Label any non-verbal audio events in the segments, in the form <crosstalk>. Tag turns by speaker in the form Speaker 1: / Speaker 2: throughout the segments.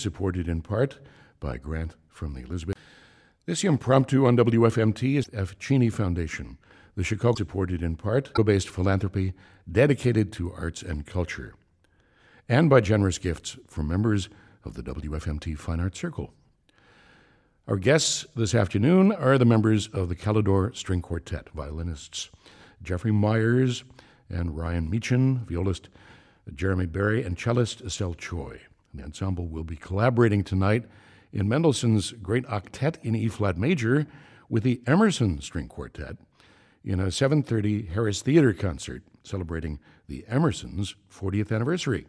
Speaker 1: supported in part by a grant from the Elizabeth. This impromptu on WFMT is F. Cheney Foundation, the Chicago supported in part based philanthropy dedicated to arts and culture, and by generous gifts from members of the WFMT Fine Arts Circle. Our guests this afternoon are the members of the Calidore String Quartet, violinists Jeffrey Myers and Ryan Meehan, violist Jeremy Berry, and cellist Estelle Choi. The ensemble will be collaborating tonight in Mendelssohn's Great Octet in E flat major with the Emerson String Quartet in a 7:30 Harris Theater concert celebrating the Emersons' 40th anniversary.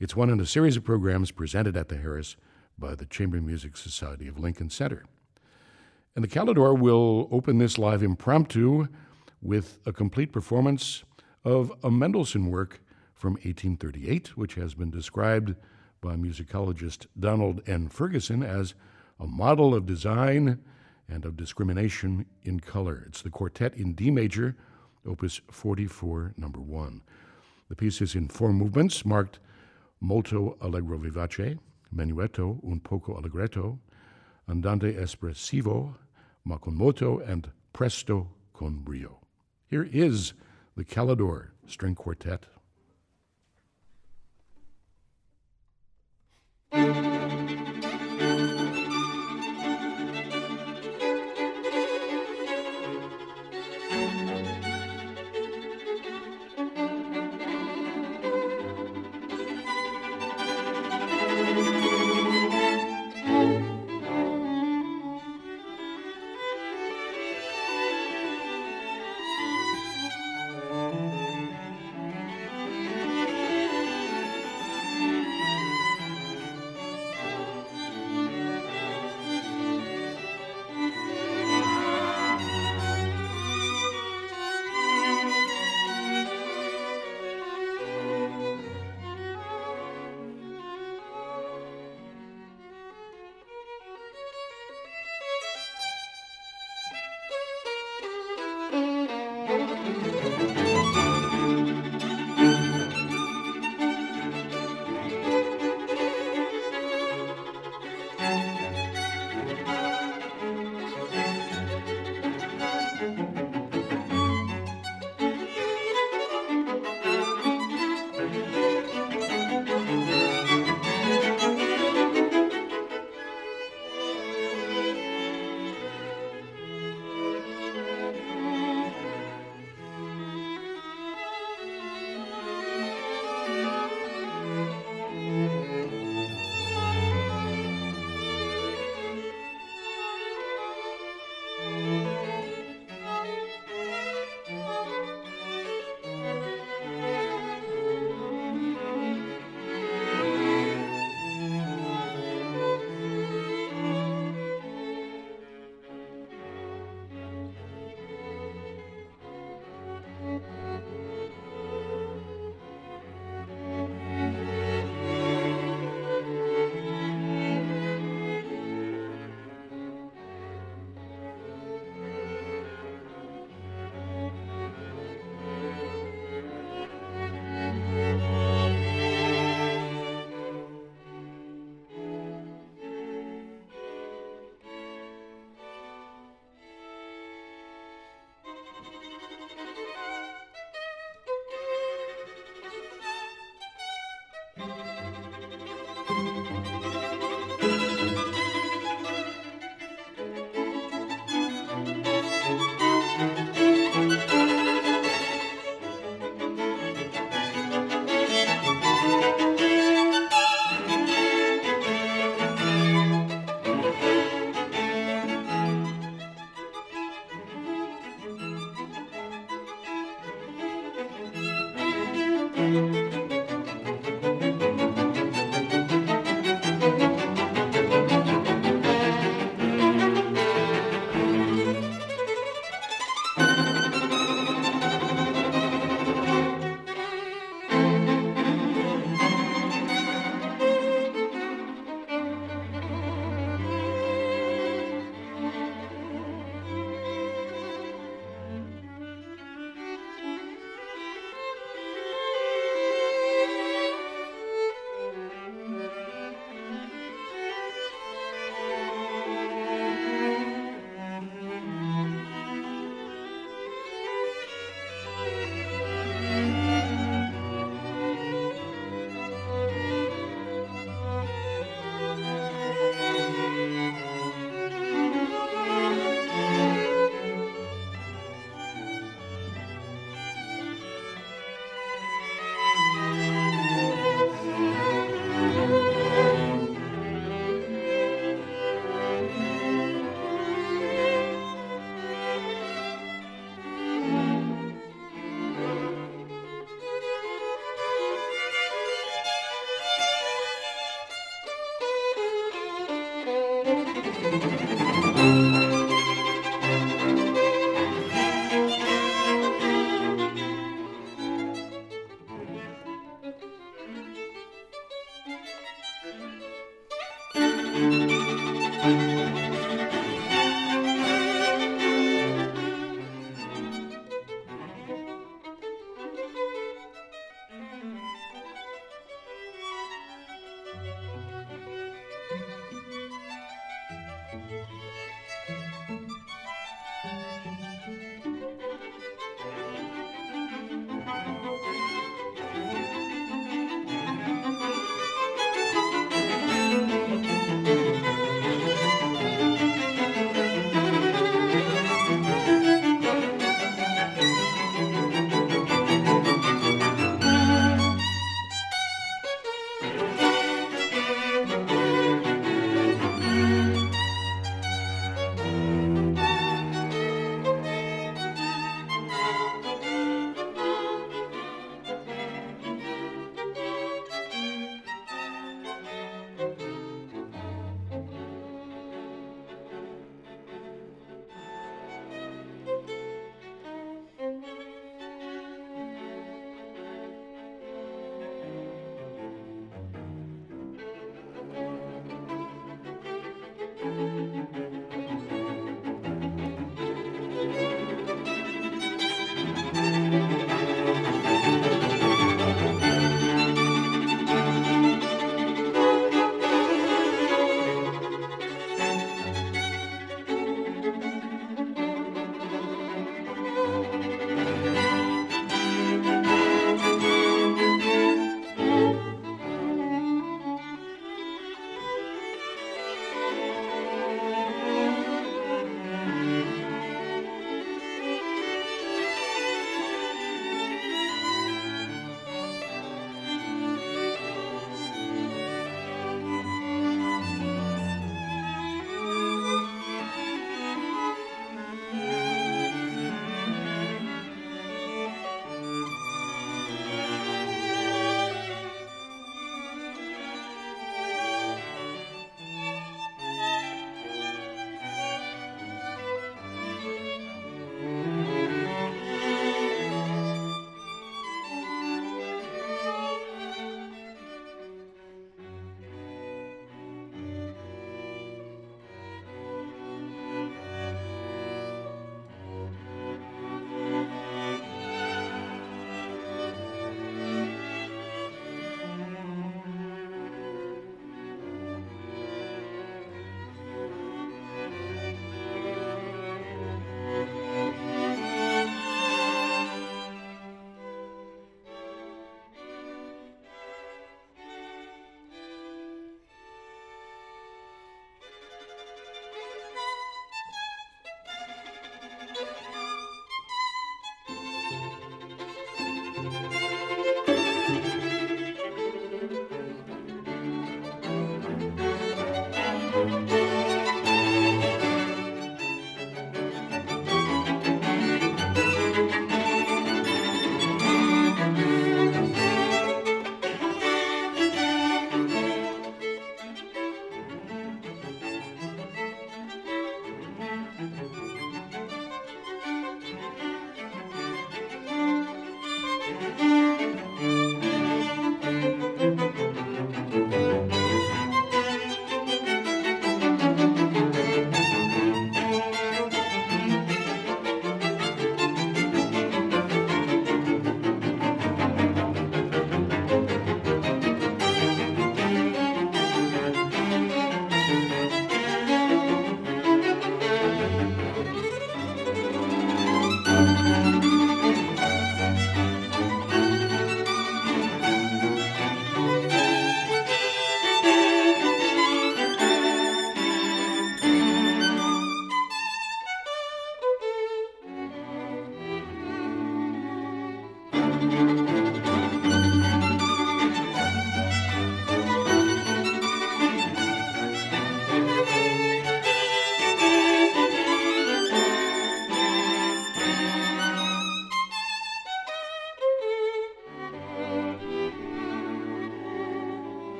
Speaker 1: It's one in a series of programs presented at the Harris by the Chamber Music Society of Lincoln Center. And the Calidore will open this live impromptu with a complete performance of a Mendelssohn work from 1838, which has been described by musicologist Donald N. Ferguson as a model of design and of discrimination in color. It's the quartet in D major, opus 44, number 1. The piece is in four movements marked molto allegro vivace, menuetto un poco allegretto, andante espressivo, ma con moto, and presto con brio. Here is the Calidore String Quartet. You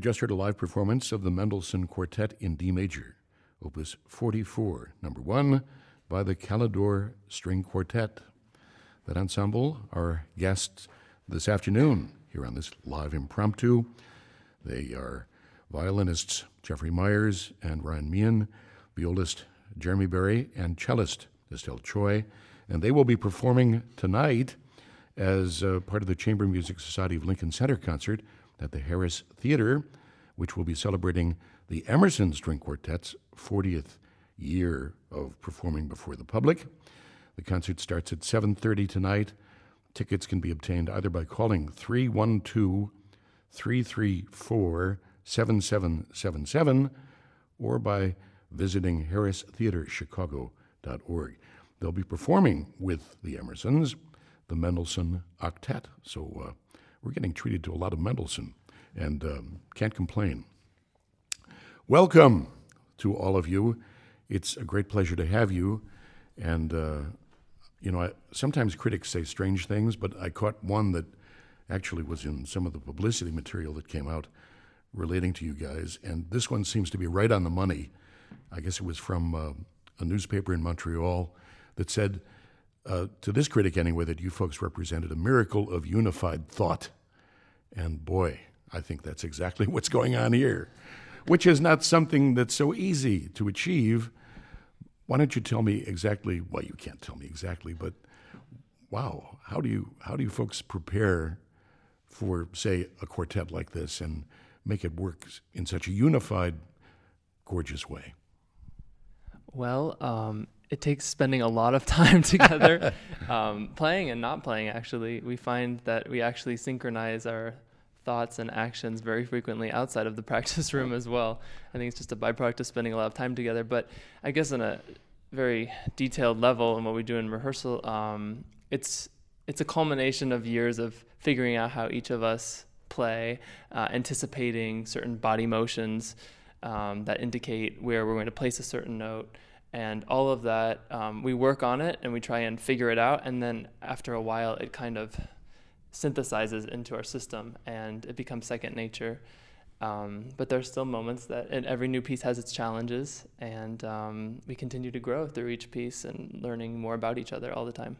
Speaker 1: just heard a live performance of the Mendelssohn Quartet in D major, Opus 44, number one, by the Calidore String Quartet. That ensemble are guests this afternoon here on this live impromptu. They are violinists Jeffrey Myers and Ryan Meehan, violist Jeremy Berry, and cellist Estelle Choi. And they will be performing tonight as uh, part of the Chamber Music Society of Lincoln Center concert at the Harris Theater, which will be celebrating the Emerson String Quartet's 40th year of performing before the public. The concert starts at 7:30 tonight. Tickets can be obtained either by calling 312 334 7777 or by visiting harristheaterchicago.org. They'll be performing with the Emersons, the Mendelssohn Octet. So uh, we're getting treated to a lot of Mendelssohn and um, can't complain. Welcome to all of you. It's a great pleasure to have you. And, uh, you know, I, sometimes critics say strange things, but I caught one that actually was in some of the publicity material that came out relating to you guys. And this one seems to be right on the money. I guess it was from uh, a newspaper in Montreal that said, uh, to this critic anyway, that you folks represented a miracle of unified thought. And boy, I think that's exactly <laughs> what's going on here, which is not something that's so easy to achieve. Why don't you tell me exactly? Well, you can't tell me exactly, but wow, how do you how do you folks prepare for say a quartet like this and make it work in such a unified, gorgeous way?
Speaker 2: Well, um, it takes spending a lot of time <laughs> together, <laughs> um, playing and not playing. Actually, we find that we actually synchronize our thoughts and actions very frequently outside of the <laughs> practice room as well. I think it's just a byproduct of spending a lot of time together. But I guess on a very detailed level, and what we do in rehearsal, um, it's it's a culmination of years of figuring out how each of us play, uh, anticipating certain body motions um, that indicate where we're going to place a certain note and all of that um, we work on it and we try and figure it out. And then after a while it kind of synthesizes into our system and it becomes second nature. Um, but there's still moments that and every new piece has its challenges and um, we continue to grow through each piece and learning more about each other all the time.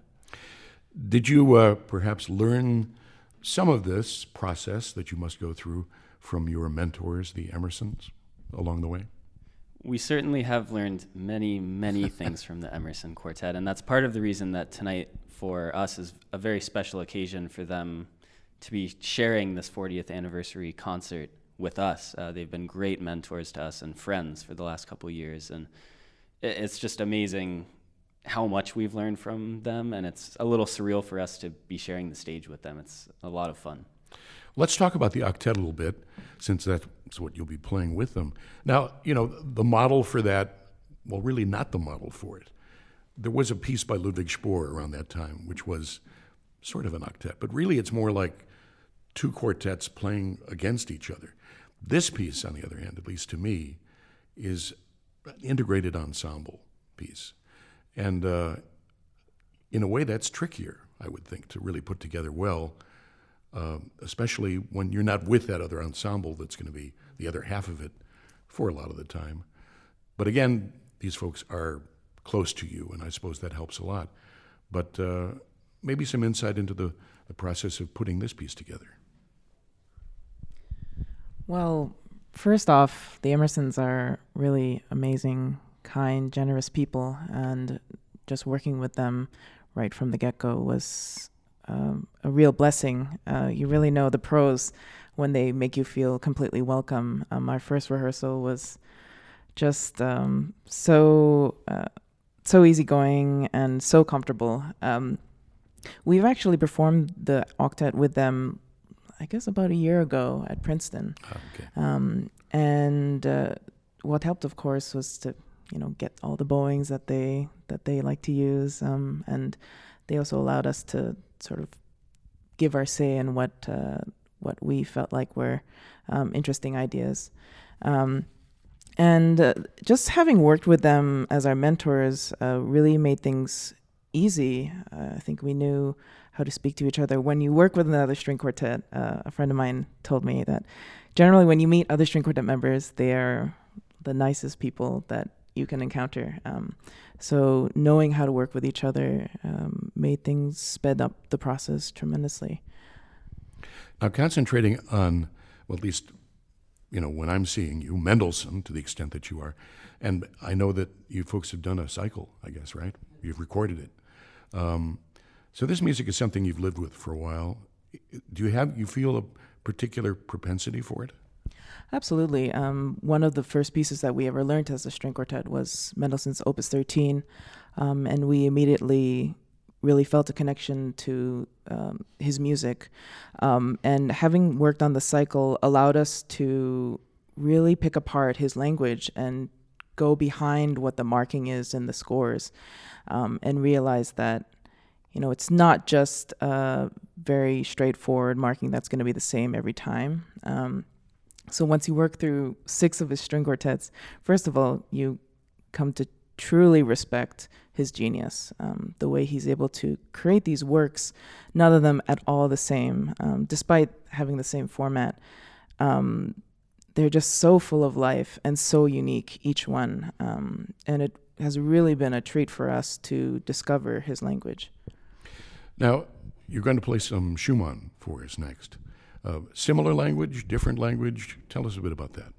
Speaker 1: Did you uh, perhaps learn some of this process that you must go through from your mentors the emersons along the way
Speaker 3: we certainly have learned many, many <laughs> things from the Emerson Quartet, and that's part of the reason that tonight for us is a very special occasion for them to be sharing this 40th anniversary concert with us. Uh, they've been great mentors to us and friends for the last couple years, and it's just amazing how much we've learned from them, and it's a little surreal for us to be sharing the stage with them. It's a lot of fun.
Speaker 1: Let's talk about the octet a little bit, since that's what you'll be playing with them. Now, you know, the model for that, well, really not the model for it. There was a piece by Ludwig Spohr around that time, which was sort of an octet, but really it's more like two quartets playing against each other. This piece, on the other hand, at least to me, is an integrated ensemble piece. And uh, in a way, that's trickier, I would think, to really put together well um, especially when you're not with that other ensemble that's going to be the other half of it for a lot of the time. But again, these folks are close to you, and I suppose that helps a lot. But uh, maybe some insight into the, the process of putting this piece together.
Speaker 4: Well, first off, the Emersons are really amazing, kind, generous people, and just working with them right from the get go was um, a real blessing. Uh, you really know the pros when they make you feel completely welcome. Um, our first rehearsal was just um, so uh, so easygoing and so comfortable. Um, we've actually performed the octet with them, I guess, about a year ago at Princeton.
Speaker 1: Oh, okay.
Speaker 4: Um, and uh, what helped, of course, was to you know get all the bowings that they that they like to use, um, and they also allowed us to sort of give our say in what uh, what we felt like were um, interesting ideas. Um, and uh, just having worked with them as our mentors uh, really made things easy. Uh, I think we knew how to speak to each other. When you work with another string quartet, uh, a friend of mine told me that generally when you meet other string quartet members, they are the nicest people that you can encounter. Um, so knowing how to work with each other um, made things sped up the process tremendously.
Speaker 1: Now, concentrating on, well, at least, you know, when I'm seeing you, Mendelssohn, to the extent that you are, and I know that you folks have done a cycle, I guess, right? You've recorded it. Um, so this music is something you've lived with for a while. Do you have, you feel a particular propensity for it?
Speaker 4: Absolutely. Um, one of the first pieces that we ever learned as a string quartet was Mendelssohn's Opus 13, um, and we immediately really felt a connection to um, his music. Um, and having worked on the cycle allowed us to really pick apart his language and go behind what the marking is in the scores um, and realize that you know it's not just a very straightforward marking that's going to be the same every time um, so once you work through six of his string quartets, first of all, you come to truly respect his genius, um, the way he's able to create these works, none of them at all the same, um, despite having the same format. Um, they're just so full of life and so unique, each one. Um, and it has really been a treat for us to discover his language.
Speaker 1: Now, you're going to play some Schumann for us next. Uh, similar language, different language? Tell us a bit about that.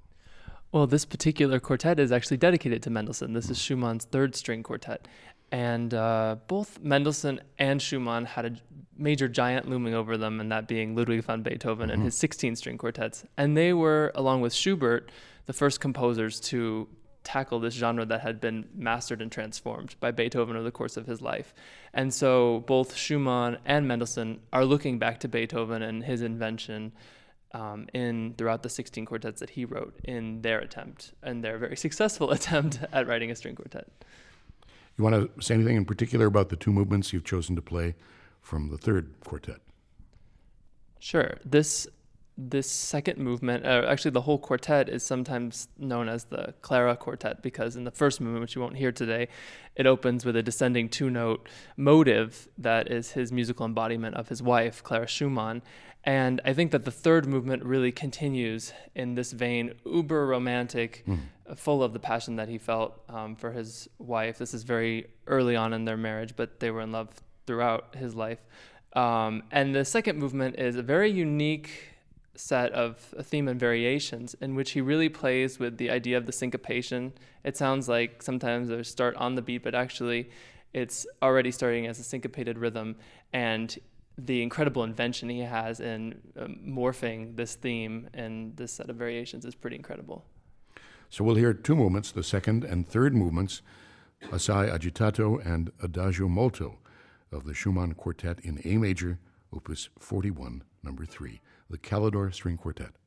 Speaker 2: Well, this particular quartet is actually dedicated to Mendelssohn. This is Schumann's third string quartet. And uh, both Mendelssohn and Schumann had a major giant looming over them, and that being Ludwig van Beethoven mm-hmm. and his 16 string quartets. And they were, along with Schubert, the first composers to tackle this genre that had been mastered and transformed by Beethoven over the course of his life. And so both Schumann and Mendelssohn are looking back to Beethoven and his invention um, in throughout the 16 quartets that he wrote in their attempt and their very <laughs> successful <laughs> attempt at writing a string quartet.
Speaker 1: You want to say anything in particular about the two movements you've chosen to play from the third quartet?
Speaker 2: Sure. This this second movement, uh, actually the whole quartet is sometimes known as the Clara Quartet because in the first movement, which you won't hear today, it opens with a descending two-note motive that is his musical embodiment of his wife, Clara Schumann. And I think that the third movement really continues in this vein, uber romantic, mm. full of the passion that he felt um, for his wife. This is very early on in their marriage, but they were in love throughout his life. Um, and the second movement is a very unique set of a theme and variations in which he really plays with the idea of the syncopation. It sounds like sometimes they start on the beat, but actually it's already starting as a syncopated rhythm. And the incredible invention he has in um, morphing this theme and this set of variations is pretty incredible.
Speaker 1: So we'll hear two movements, the second and third movements, Assai agitato and Adagio molto of the Schumann Quartet in A major, opus 41, number 3 the Calidore String Quartet.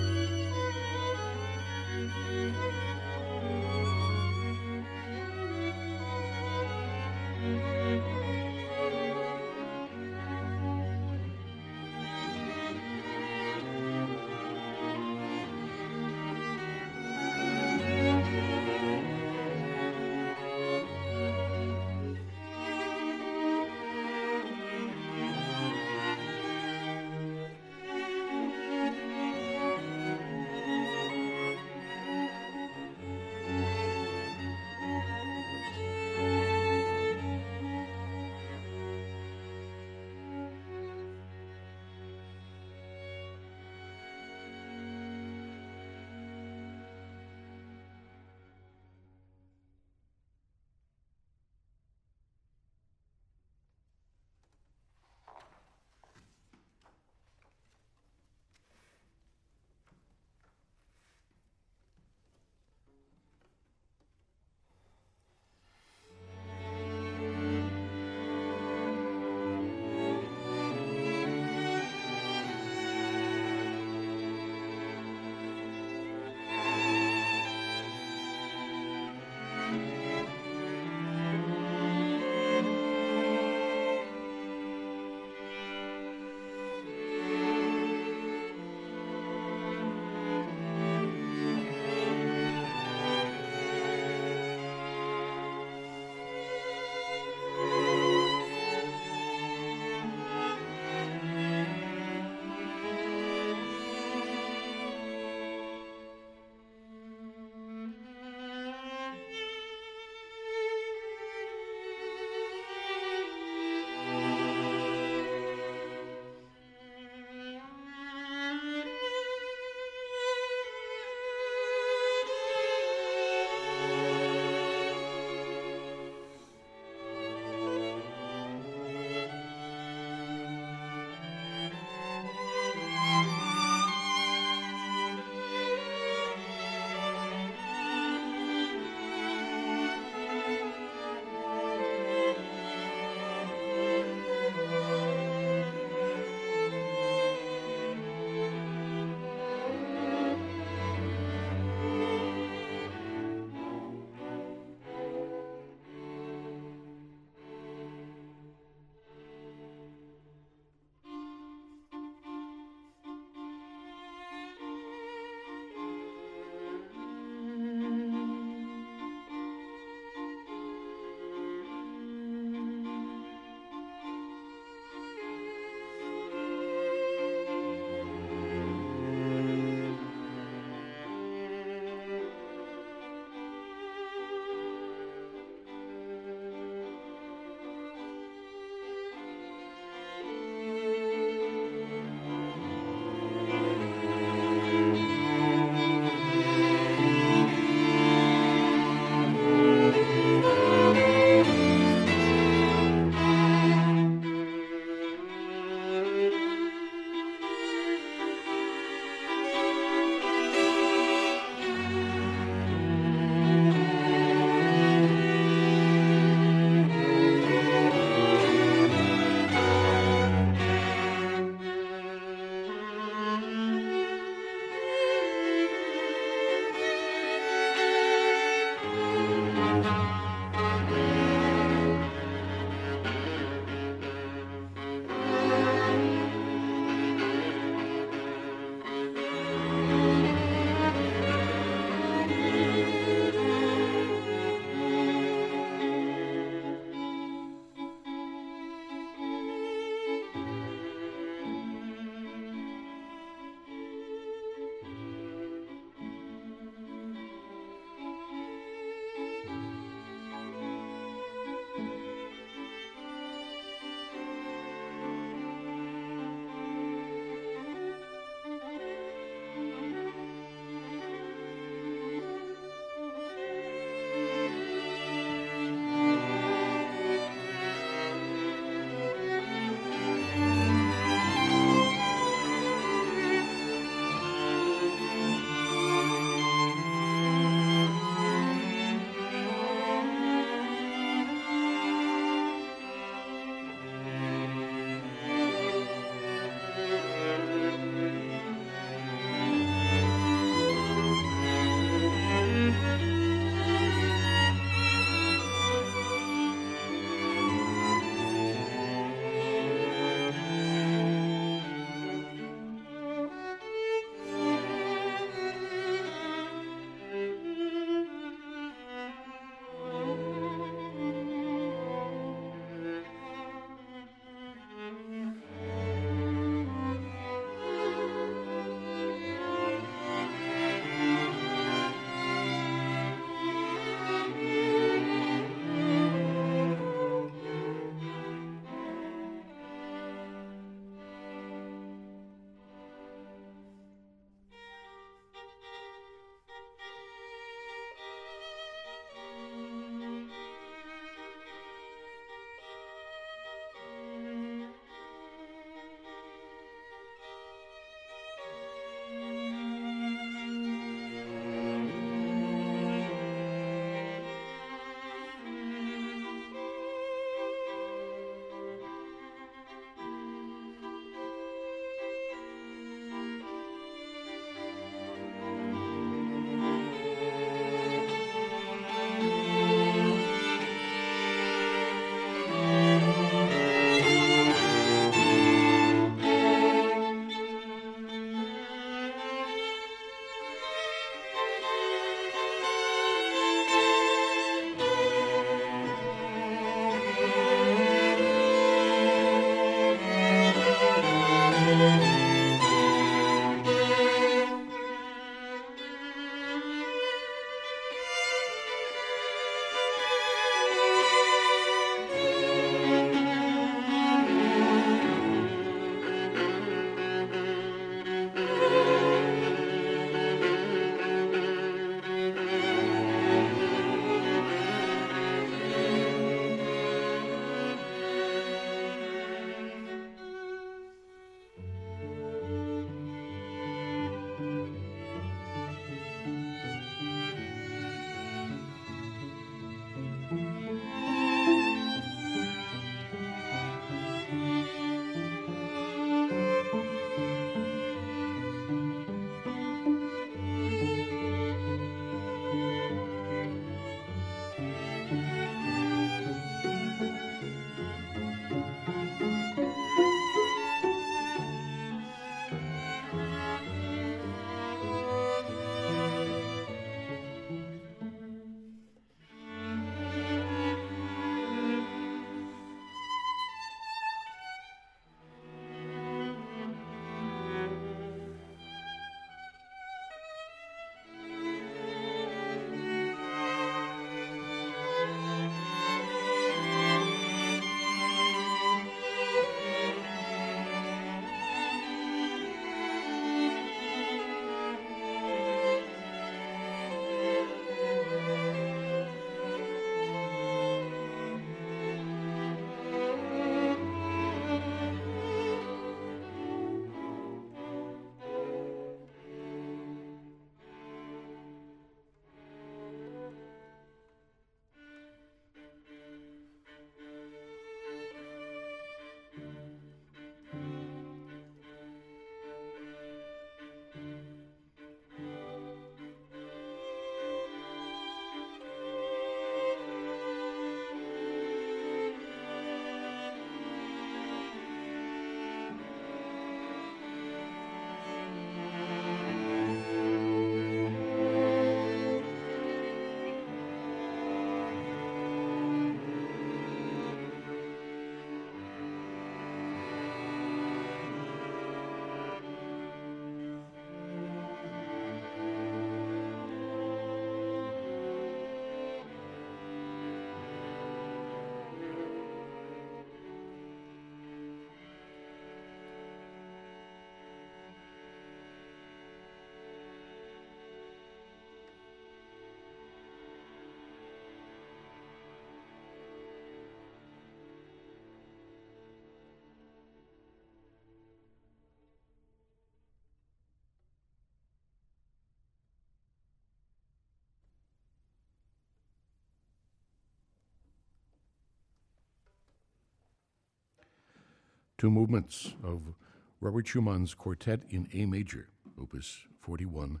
Speaker 1: Two movements of Robert Schumann's Quartet in A major, Opus 41,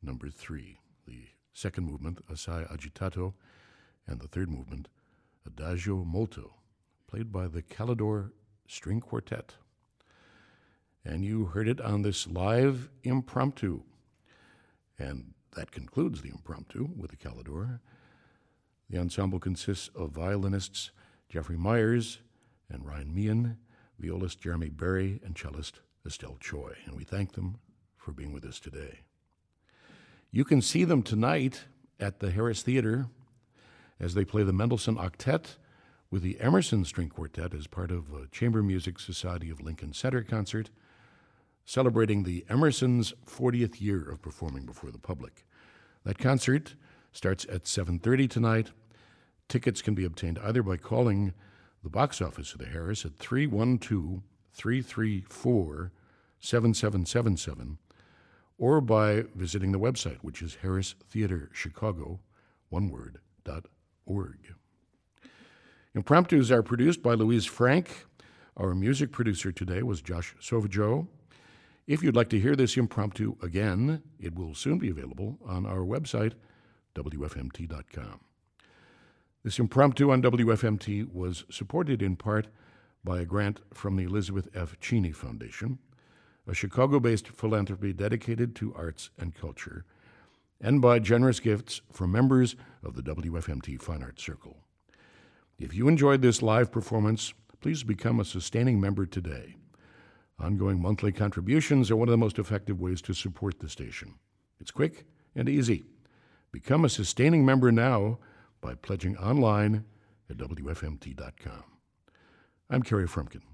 Speaker 1: number 3. The second movement, Assai Agitato, and the third movement, Adagio Molto, played by the Calidore String Quartet. And you heard it on this live impromptu. And that concludes the impromptu with the Calidore. The ensemble consists of violinists Jeffrey Myers and Ryan Meehan, violist Jeremy Berry, and cellist Estelle Choi. And we thank them for being with us today. You can see them tonight at the Harris Theater as they play the Mendelssohn Octet with the Emerson String Quartet as part of a Chamber Music Society of Lincoln Center concert celebrating the Emerson's 40th year of performing before the public. That concert starts at 7:30 tonight. Tickets can be obtained either by calling the box office of the Harris at 312 334 7777 or by visiting the website, which is Harris Theater Chicago, one word, dot org. Impromptus are produced by Louise Frank. Our music producer today was Josh Sovajo. If you'd like to hear this impromptu again, it will soon be available on our website, WFMT.com. This impromptu on WFMT was supported in part by a grant from the Elizabeth F. Cheney Foundation, a Chicago based philanthropy dedicated to arts and culture, and by generous gifts from members of the WFMT Fine Arts Circle. If you enjoyed this live performance, please become a sustaining member today. Ongoing monthly contributions are one of the most effective ways to support the station. It's quick and easy. Become a sustaining member now by pledging online at WFMT.com. I'm Kerry Frumkin.